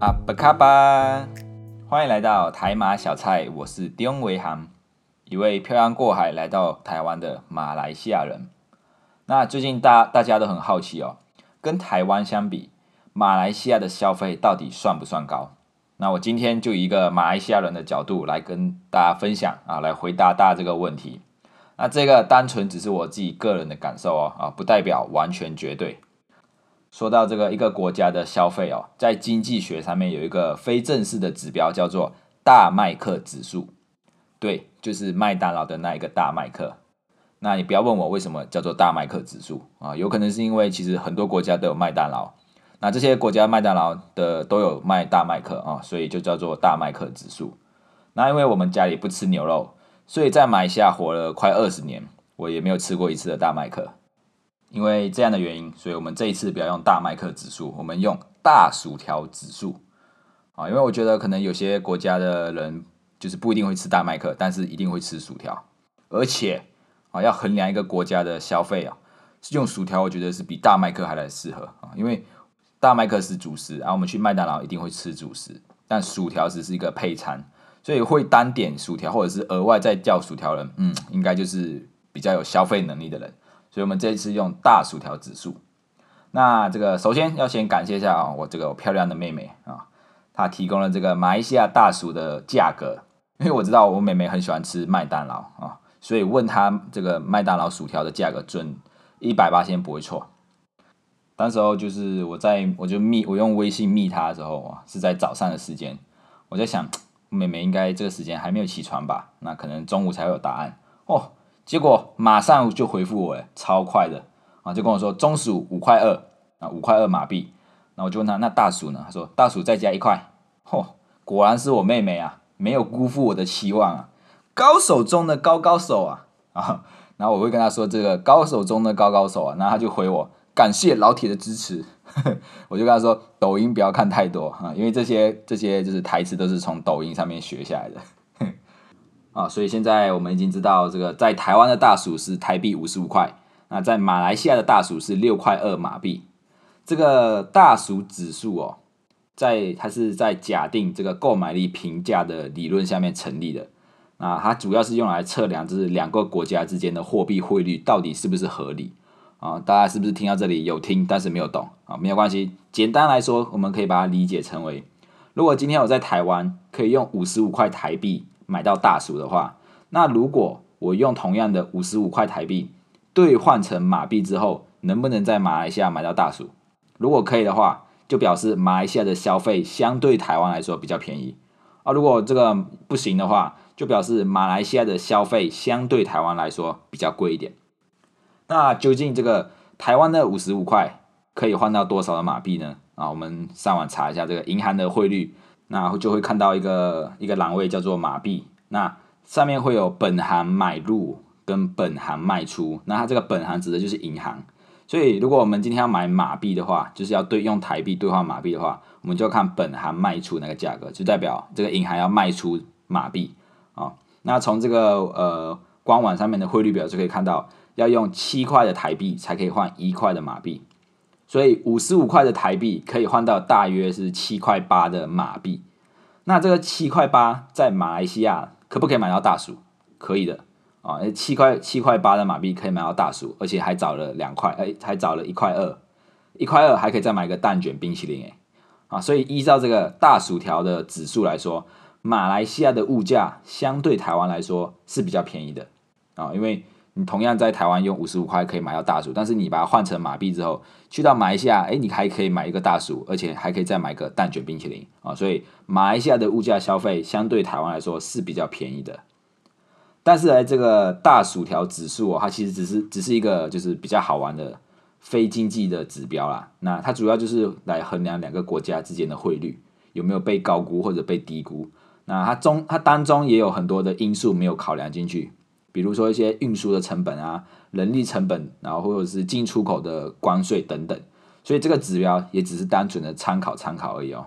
阿布卡巴，欢迎来到台马小菜，我是丁维航，一位漂洋过海来到台湾的马来西亚人。那最近大大家都很好奇哦，跟台湾相比，马来西亚的消费到底算不算高？那我今天就以一个马来西亚人的角度来跟大家分享啊，来回答大家这个问题。那这个单纯只是我自己个人的感受哦，啊，不代表完全绝对。说到这个一个国家的消费哦，在经济学上面有一个非正式的指标叫做大麦克指数，对，就是麦当劳的那一个大麦克。那你不要问我为什么叫做大麦克指数啊，有可能是因为其实很多国家都有麦当劳，那这些国家麦当劳的都有卖大麦克啊，所以就叫做大麦克指数。那因为我们家里不吃牛肉，所以在马来西亚活了快二十年，我也没有吃过一次的大麦克。因为这样的原因，所以我们这一次不要用大麦克指数，我们用大薯条指数啊。因为我觉得可能有些国家的人就是不一定会吃大麦克，但是一定会吃薯条，而且啊要衡量一个国家的消费啊，用薯条我觉得是比大麦克还来适合啊。因为大麦克是主食，然后我们去麦当劳一定会吃主食，但薯条只是一个配餐，所以会单点薯条或者是额外再叫薯条人，嗯，应该就是比较有消费能力的人。所以，我们这一次用大薯条指数。那这个首先要先感谢一下啊，我这个漂亮的妹妹啊，她提供了这个马来西亚大薯的价格。因为我知道我妹妹很喜欢吃麦当劳啊，所以问她这个麦当劳薯条的价格准一百八先不会错。当时候就是我在我就密我用微信密她的时候啊，是在早上的时间，我在想妹妹应该这个时间还没有起床吧？那可能中午才会有答案哦。结果马上就回复我，哎，超快的啊！就跟我说中鼠五块二啊，五块二马币。那我就问他，那大鼠呢？他说大鼠再加一块。嚯，果然是我妹妹啊，没有辜负我的期望啊，高手中的高高手啊啊！然后我会跟他说这个高手中的高高手啊，然后他就回我感谢老铁的支持。我就跟他说抖音不要看太多啊，因为这些这些就是台词都是从抖音上面学下来的。啊，所以现在我们已经知道，这个在台湾的大鼠是台币五十五块，那在马来西亚的大鼠是六块二马币。这个大鼠指数哦，在它是在假定这个购买力平价的理论下面成立的。那它主要是用来测量，就是两个国家之间的货币汇率到底是不是合理啊？大家是不是听到这里有听，但是没有懂啊？没有关系，简单来说，我们可以把它理解成为，如果今天我在台湾可以用五十五块台币。买到大薯的话，那如果我用同样的五十五块台币兑换成马币之后，能不能在马来西亚买到大薯？如果可以的话，就表示马来西亚的消费相对台湾来说比较便宜啊。如果这个不行的话，就表示马来西亚的消费相对台湾来说比较贵一点。那究竟这个台湾的五十五块可以换到多少的马币呢？啊，我们上网查一下这个银行的汇率。那就会看到一个一个栏位叫做马币，那上面会有本行买入跟本行卖出，那它这个本行指的就是银行，所以如果我们今天要买马币的话，就是要对用台币兑换马币的话，我们就要看本行卖出那个价格，就代表这个银行要卖出马币啊。那从这个呃官网上面的汇率表就可以看到，要用七块的台币才可以换一块的马币。所以五十五块的台币可以换到大约是七块八的马币。那这个七块八在马来西亚可不可以买到大薯？可以的啊，七块七块八的马币可以买到大薯，而且还找了两块，哎，还找了一块二，一块二还可以再买个蛋卷冰淇淋，哎，啊，所以依照这个大薯条的指数来说，马来西亚的物价相对台湾来说是比较便宜的啊，因为。你同样在台湾用五十五块可以买到大薯，但是你把它换成马币之后，去到马来西亚，哎，你还可以买一个大薯，而且还可以再买个蛋卷冰淇淋啊！所以马来西亚的物价消费相对台湾来说是比较便宜的。但是呢，这个大薯条指数哦，它其实只是只是一个就是比较好玩的非经济的指标啦。那它主要就是来衡量两个国家之间的汇率有没有被高估或者被低估。那它中它当中也有很多的因素没有考量进去。比如说一些运输的成本啊、人力成本，然后或者是进出口的关税等等，所以这个指标也只是单纯的参考参考而已哦。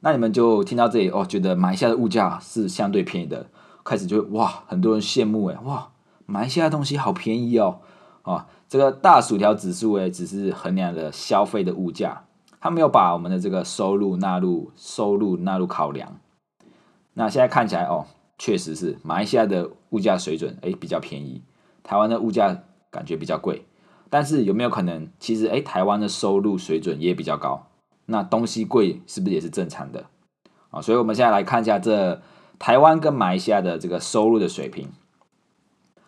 那你们就听到这里哦，觉得马来西亚的物价是相对便宜的，开始就哇，很多人羡慕哎，哇，马来西亚东西好便宜哦，啊，这个大薯条指数哎，只是衡量了消费的物价，他没有把我们的这个收入纳入收入纳入考量。那现在看起来哦，确实是马来西亚的物价水准哎比较便宜，台湾的物价感觉比较贵。但是有没有可能，其实哎台湾的收入水准也比较高？那东西贵是不是也是正常的啊？所以我们现在来看一下这台湾跟马来西亚的这个收入的水平。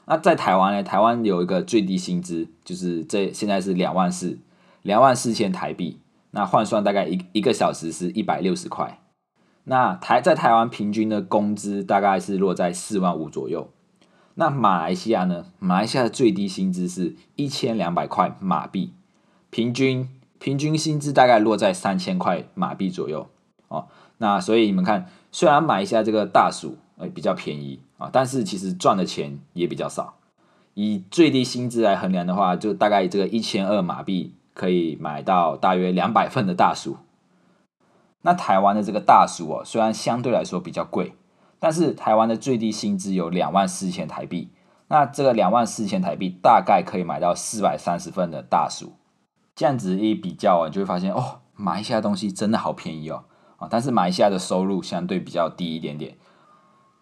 那在台湾呢，台湾有一个最低薪资，就是这现在是两万四，两万四千台币，那换算大概一一个小时是一百六十块。那台在台湾平均的工资大概是落在四万五左右。那马来西亚呢？马来西亚的最低薪资是一千两百块马币，平均平均薪资大概落在三千块马币左右哦。那所以你们看，虽然马来西亚这个大薯诶比较便宜啊，但是其实赚的钱也比较少。以最低薪资来衡量的话，就大概这个一千二马币可以买到大约两百份的大薯。那台湾的这个大薯哦，虽然相对来说比较贵，但是台湾的最低薪资有两万四千台币。那这个两万四千台币大概可以买到四百三十份的大薯。这样子一比较啊，你就会发现哦，马来西亚东西真的好便宜哦啊！但是马来西亚的收入相对比较低一点点。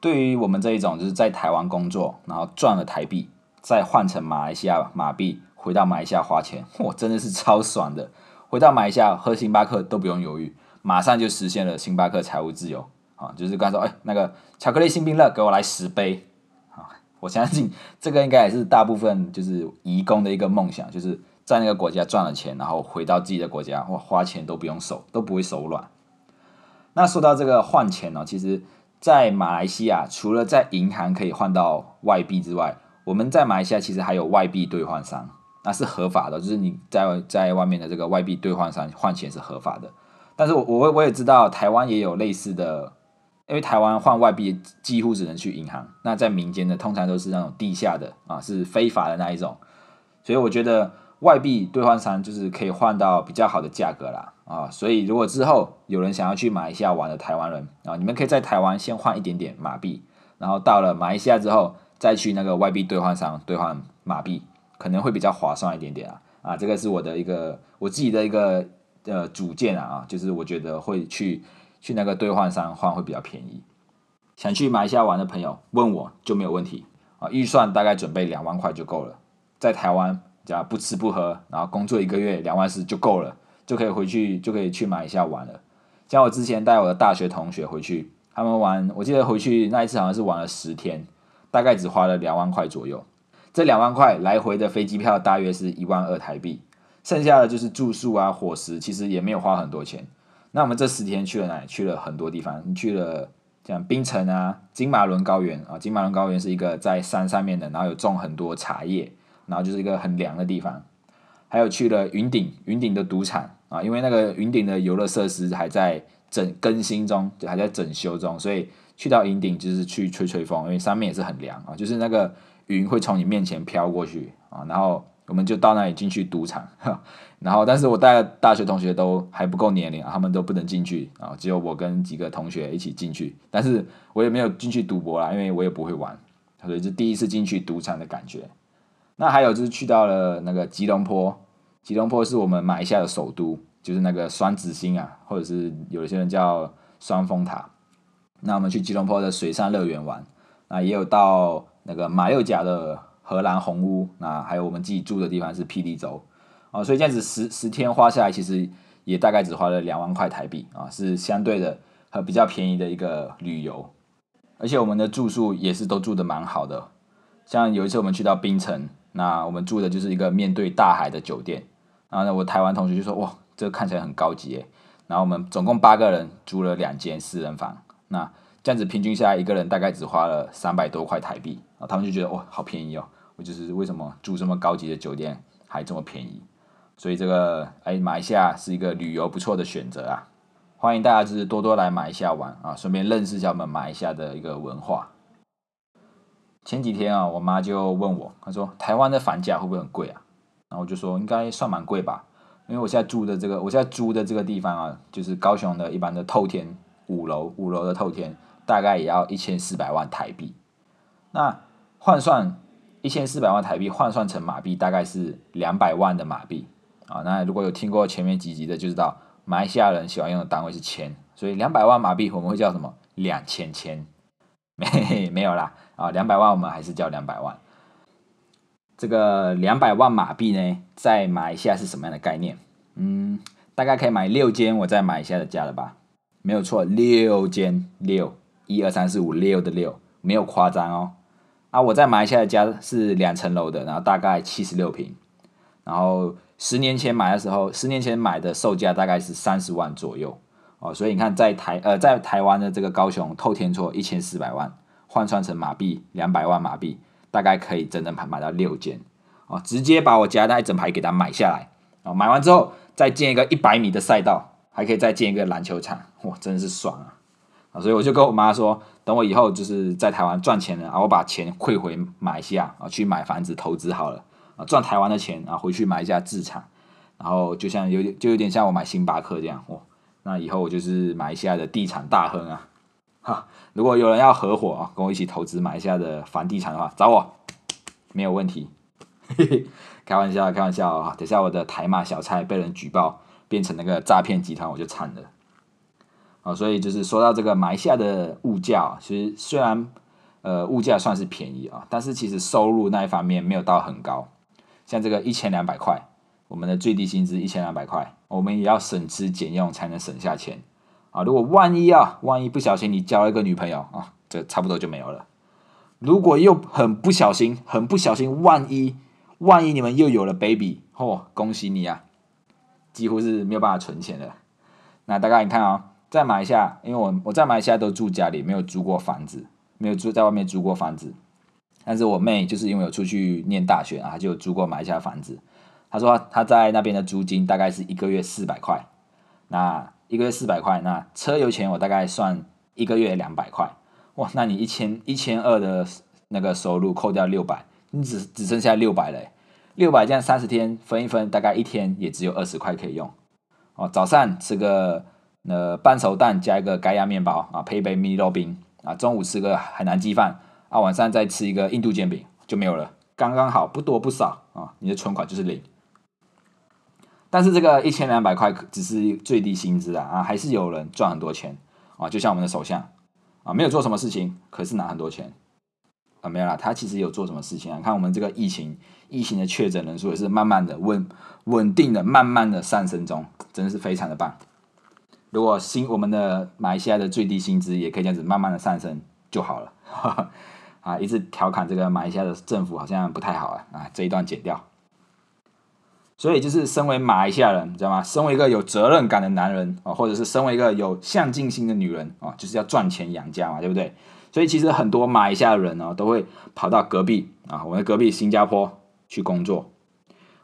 对于我们这一种就是在台湾工作，然后赚了台币，再换成马来西亚马币，回到马来西亚花钱，哇，真的是超爽的！回到马来西亚喝星巴克都不用犹豫。马上就实现了星巴克财务自由啊！就是刚说，哎，那个巧克力星冰乐给我来十杯啊！我相信这个应该也是大部分就是移工的一个梦想，就是在那个国家赚了钱，然后回到自己的国家，哇，花钱都不用手，都不会手软。那说到这个换钱呢，其实，在马来西亚除了在银行可以换到外币之外，我们在马来西亚其实还有外币兑换商，那是合法的，就是你在在外面的这个外币兑换商换钱是合法的。但是我我我也知道台湾也有类似的，因为台湾换外币几乎只能去银行，那在民间的通常都是那种地下的啊，是非法的那一种，所以我觉得外币兑换商就是可以换到比较好的价格啦啊，所以如果之后有人想要去马来西亚玩的台湾人啊，你们可以在台湾先换一点点马币，然后到了马来西亚之后再去那个外币兑换商兑换马币，可能会比较划算一点点啊啊，这个是我的一个我自己的一个。呃主见啊，就是我觉得会去去那个兑换商换会比较便宜。想去马来西亚玩的朋友问我就没有问题啊，预算大概准备两万块就够了。在台湾只要不吃不喝，然后工作一个月两万四就够了，就可以回去就可以去马来西亚玩了。像我之前带我的大学同学回去，他们玩，我记得回去那一次好像是玩了十天，大概只花了两万块左右。这两万块来回的飞机票大约是一万二台币。剩下的就是住宿啊、伙食，其实也没有花很多钱。那我们这十天去了哪里？去了很多地方，去了像槟城啊、金马伦高原啊。金马伦高原是一个在山上面的，然后有种很多茶叶，然后就是一个很凉的地方。还有去了云顶，云顶的赌场啊，因为那个云顶的游乐设施还在整更新中，还在整修中，所以去到云顶就是去吹吹风，因为上面也是很凉啊，就是那个云会从你面前飘过去啊，然后。我们就到那里进去赌场，然后，但是我带的大学同学都还不够年龄，他们都不能进去啊，只有我跟几个同学一起进去，但是我也没有进去赌博啦，因为我也不会玩，所以是第一次进去赌场的感觉。那还有就是去到了那个吉隆坡，吉隆坡是我们马来西亚的首都，就是那个双子星啊，或者是有些人叫双峰塔。那我们去吉隆坡的水上乐园玩，那也有到那个马六甲的。荷兰红屋，那还有我们自己住的地方是霹雳州，哦，所以这样子十十天花下来，其实也大概只花了两万块台币啊，是相对的和比较便宜的一个旅游，而且我们的住宿也是都住的蛮好的，像有一次我们去到槟城，那我们住的就是一个面对大海的酒店，然后呢，我台湾同学就说哇，这个看起来很高级诶，然后我们总共八个人租了两间私人房，那这样子平均下来一个人大概只花了三百多块台币，啊，他们就觉得哇，好便宜哦。我就是为什么住这么高级的酒店还这么便宜，所以这个哎，马来西亚是一个旅游不错的选择啊！欢迎大家就是多多来马来西亚玩啊，顺便认识一下我们马来西亚的一个文化。前几天啊，我妈就问我，她说台湾的房价会不会很贵啊？然后我就说应该算蛮贵吧，因为我现在住的这个，我现在租的这个地方啊，就是高雄的一般的透天五楼，五楼的透天大概也要一千四百万台币，那换算。一千四百万台币换算成马币大概是两百万的马币啊。那如果有听过前面几集的就知道，马来西亚人喜欢用的单位是千，所以两百万马币我们会叫什么？两千千？没 没有啦啊，两百万我们还是叫两百万。这个两百万马币呢，在马来西亚是什么样的概念？嗯，大概可以买六间我在马来西亚的家了吧？没有错，六间六，一二三四五六的六，没有夸张哦。啊，我在马来西亚的家是两层楼的，然后大概七十六平，然后十年前买的时候，十年前买的售价大概是三十万左右哦，所以你看在台呃在台湾的这个高雄透天厝一千四百万，换算成马币两百万马币，大概可以整整盘买到六间哦，直接把我家那一整排给它买下来哦，买完之后再建一个一百米的赛道，还可以再建一个篮球场，哇，真是爽啊！所以我就跟我妈说，等我以后就是在台湾赚钱了啊，我把钱汇回马来西亚啊，去买房子投资好了啊，赚台湾的钱啊，回去买一下自产，然后就像有点就有点像我买星巴克这样哦，那以后我就是马来西亚的地产大亨啊！哈，如果有人要合伙啊，跟我一起投资马来西亚的房地产的话，找我没有问题。嘿嘿开玩笑，开玩笑啊！等下我的台马小菜被人举报变成那个诈骗集团，我就惨了。啊，所以就是说到这个马来西亚的物价，其实虽然呃物价算是便宜啊，但是其实收入那一方面没有到很高。像这个一千两百块，我们的最低薪资一千两百块，我们也要省吃俭用才能省下钱啊。如果万一啊，万一不小心你交了一个女朋友啊，这差不多就没有了。如果又很不小心，很不小心，万一万一你们又有了 baby，嚯，恭喜你啊，几乎是没有办法存钱的。那大概你看啊。在马来西亚，因为我我在马来西亚都住家里，没有租过房子，没有住在外面租过房子。但是我妹就是因为有出去念大学啊，就租过马来西亚房子。她说她在那边的租金大概是一个月四百块，那一个月四百块，那车油钱我大概算一个月两百块。哇，那你一千一千二的那个收入扣掉六百，你只只剩下六百嘞。六百这样三十天分一分，大概一天也只有二十块可以用。哦，早上吃个。那半熟蛋加一个盖亚面包啊，配一杯蜜肉冰啊，中午吃个海南鸡饭啊，晚上再吃一个印度煎饼就没有了，刚刚好，不多不少啊，你的存款就是零。但是这个一千两百块只是最低薪资啊啊，还是有人赚很多钱啊，就像我们的首相啊，没有做什么事情，可是拿很多钱啊，没有啦，他其实有做什么事情啊？看我们这个疫情，疫情的确诊人数也是慢慢的稳稳定的慢慢的上升中，真的是非常的棒。如果薪我们的马来西亚的最低薪资也可以这样子慢慢的上升就好了，啊，一直调侃这个马来西亚的政府好像不太好啊，啊，这一段剪掉。所以就是身为马来西亚人，你知道吗？身为一个有责任感的男人啊，或者是身为一个有上进心的女人啊，就是要赚钱养家嘛，对不对？所以其实很多马来西亚人呢，都会跑到隔壁啊，我们隔壁新加坡去工作。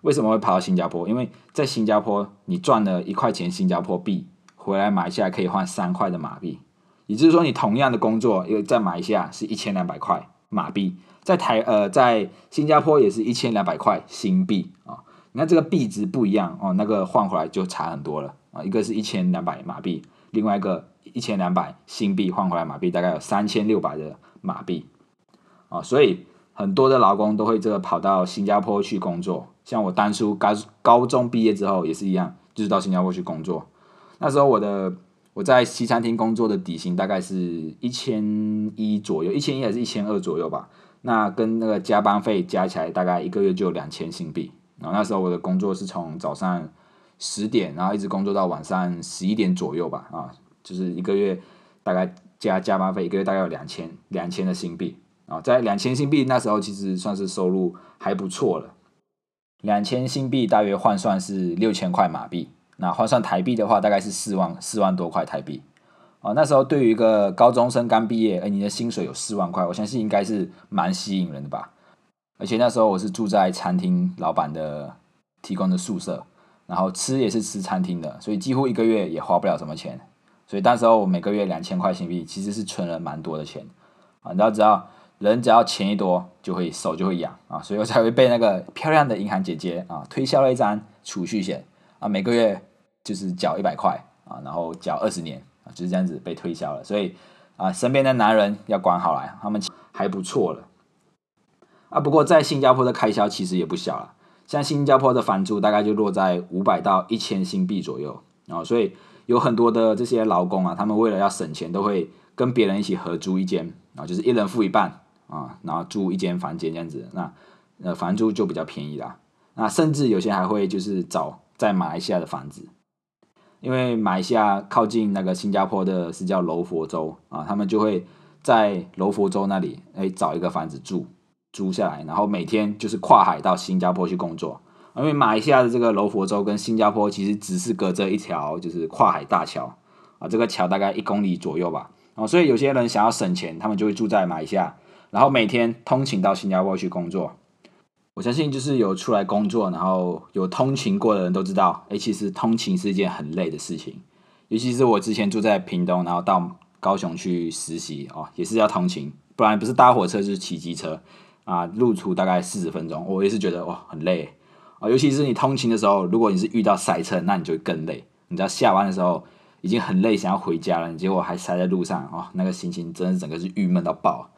为什么会跑到新加坡？因为在新加坡你赚了一块钱新加坡币。回来马来西亚可以换三块的马币，也就是说，你同样的工作，因为在马来西亚是一千两百块马币，在台呃在新加坡也是一千两百块新币啊。你看这个币值不一样哦，那个换回来就差很多了啊。一个是一千两百马币，另外一个一千两百新币换回来马币大概有三千六百的马币啊。所以很多的劳工都会这个跑到新加坡去工作，像我当初高高中毕业之后也是一样，就是到新加坡去工作。那时候我的我在西餐厅工作的底薪大概是一千一左右，一千一还是一千二左右吧。那跟那个加班费加起来，大概一个月就两千新币。然后那时候我的工作是从早上十点，然后一直工作到晚上十一点左右吧。啊，就是一个月大概加加班费，一个月大概有两千两千的新币。啊，在两千新币那时候其实算是收入还不错了。两千新币大约换算是六千块马币。那换算台币的话，大概是四万四万多块台币啊。那时候对于一个高中生刚毕业，而你的薪水有四万块，我相信应该是蛮吸引人的吧。而且那时候我是住在餐厅老板的提供的宿舍，然后吃也是吃餐厅的，所以几乎一个月也花不了什么钱。所以那时候我每个月两千块新币，其实是存了蛮多的钱啊。你要知道，人只要钱一多，就会手就会痒啊，所以我才会被那个漂亮的银行姐姐啊推销了一张储蓄险啊，每个月。就是缴一百块啊，然后缴二十年啊，就是这样子被推销了。所以啊，身边的男人要管好了，他们还不错了啊。不过在新加坡的开销其实也不小了，像新加坡的房租大概就落在五百到一千新币左右啊所以有很多的这些劳工啊，他们为了要省钱，都会跟别人一起合租一间，啊，就是一人付一半啊，然后租一间房间这样子，那呃房租就比较便宜啦。那甚至有些还会就是找在马来西亚的房子，因为马来西亚靠近那个新加坡的是叫柔佛州啊，他们就会在柔佛州那里哎找一个房子住租下来，然后每天就是跨海到新加坡去工作。因为马来西亚的这个柔佛州跟新加坡其实只是隔着一条就是跨海大桥啊，这个桥大概一公里左右吧。哦，所以有些人想要省钱，他们就会住在马来西亚，然后每天通勤到新加坡去工作。我相信就是有出来工作，然后有通勤过的人都知道，哎，其实通勤是一件很累的事情。尤其是我之前住在屏东，然后到高雄去实习哦，也是要通勤，不然不是搭火车就是骑机车啊，路途大概四十分钟，我也是觉得哇很累。啊，尤其是你通勤的时候，如果你是遇到塞车，那你就更累。你知道下班的时候已经很累，想要回家了，你结果还塞在路上，哦，那个心情真的整个是郁闷到爆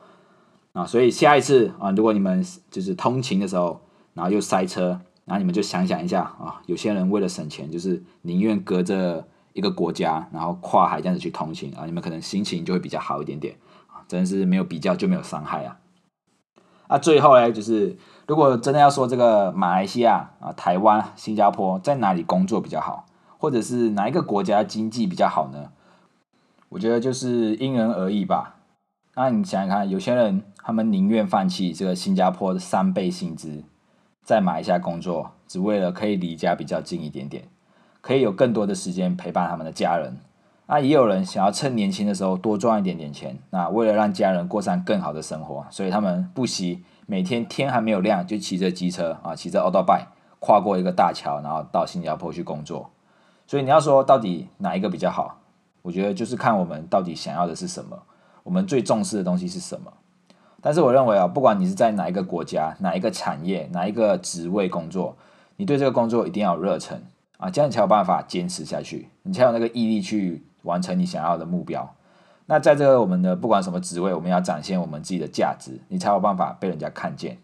啊！所以下一次啊，如果你们就是通勤的时候，然后又塞车，然后你们就想想一下啊，有些人为了省钱，就是宁愿隔着一个国家，然后跨海这样子去通勤啊，你们可能心情就会比较好一点点啊，真的是没有比较就没有伤害啊。那最后呢，就是如果真的要说这个马来西亚啊、台湾、新加坡在哪里工作比较好，或者是哪一个国家经济比较好呢？我觉得就是因人而异吧。那你想想看，有些人他们宁愿放弃这个新加坡的三倍薪资，在马来西亚工作，只为了可以离家比较近一点点，可以有更多的时间陪伴他们的家人。那也有人想要趁年轻的时候多赚一点点钱，那为了让家人过上更好的生活，所以他们不惜每天天还没有亮就骑着机车啊，骑着 auto bike 跨过一个大桥，然后到新加坡去工作。所以你要说到底哪一个比较好，我觉得就是看我们到底想要的是什么，我们最重视的东西是什么。但是我认为啊，不管你是在哪一个国家、哪一个产业、哪一个职位工作，你对这个工作一定要有热忱啊，这样你才有办法坚持下去，你才有那个毅力去。完成你想要的目标，那在这个我们的不管什么职位，我们要展现我们自己的价值，你才有办法被人家看见。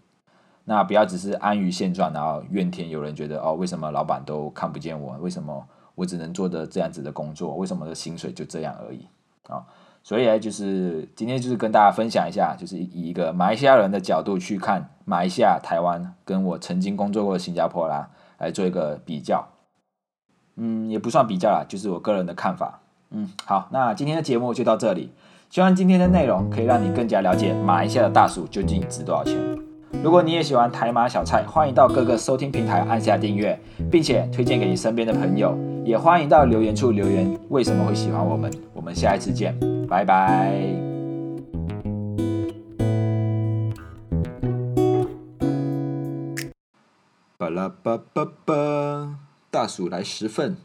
那不要只是安于现状，然后怨天尤人，觉得哦，为什么老板都看不见我？为什么我只能做的这样子的工作？为什么的薪水就这样而已？啊，所以呢，就是今天就是跟大家分享一下，就是以一个马来西亚人的角度去看马来西亚、台湾，跟我曾经工作过的新加坡啦，来做一个比较。嗯，也不算比较啦，就是我个人的看法。嗯，好，那今天的节目就到这里。希望今天的内容可以让你更加了解马来西亚的大薯究竟值多少钱。如果你也喜欢台马小菜，欢迎到各个收听平台按下订阅，并且推荐给你身边的朋友。也欢迎到留言处留言为什么会喜欢我们。我们下一次见，拜拜。巴拉巴巴巴，大薯来十份。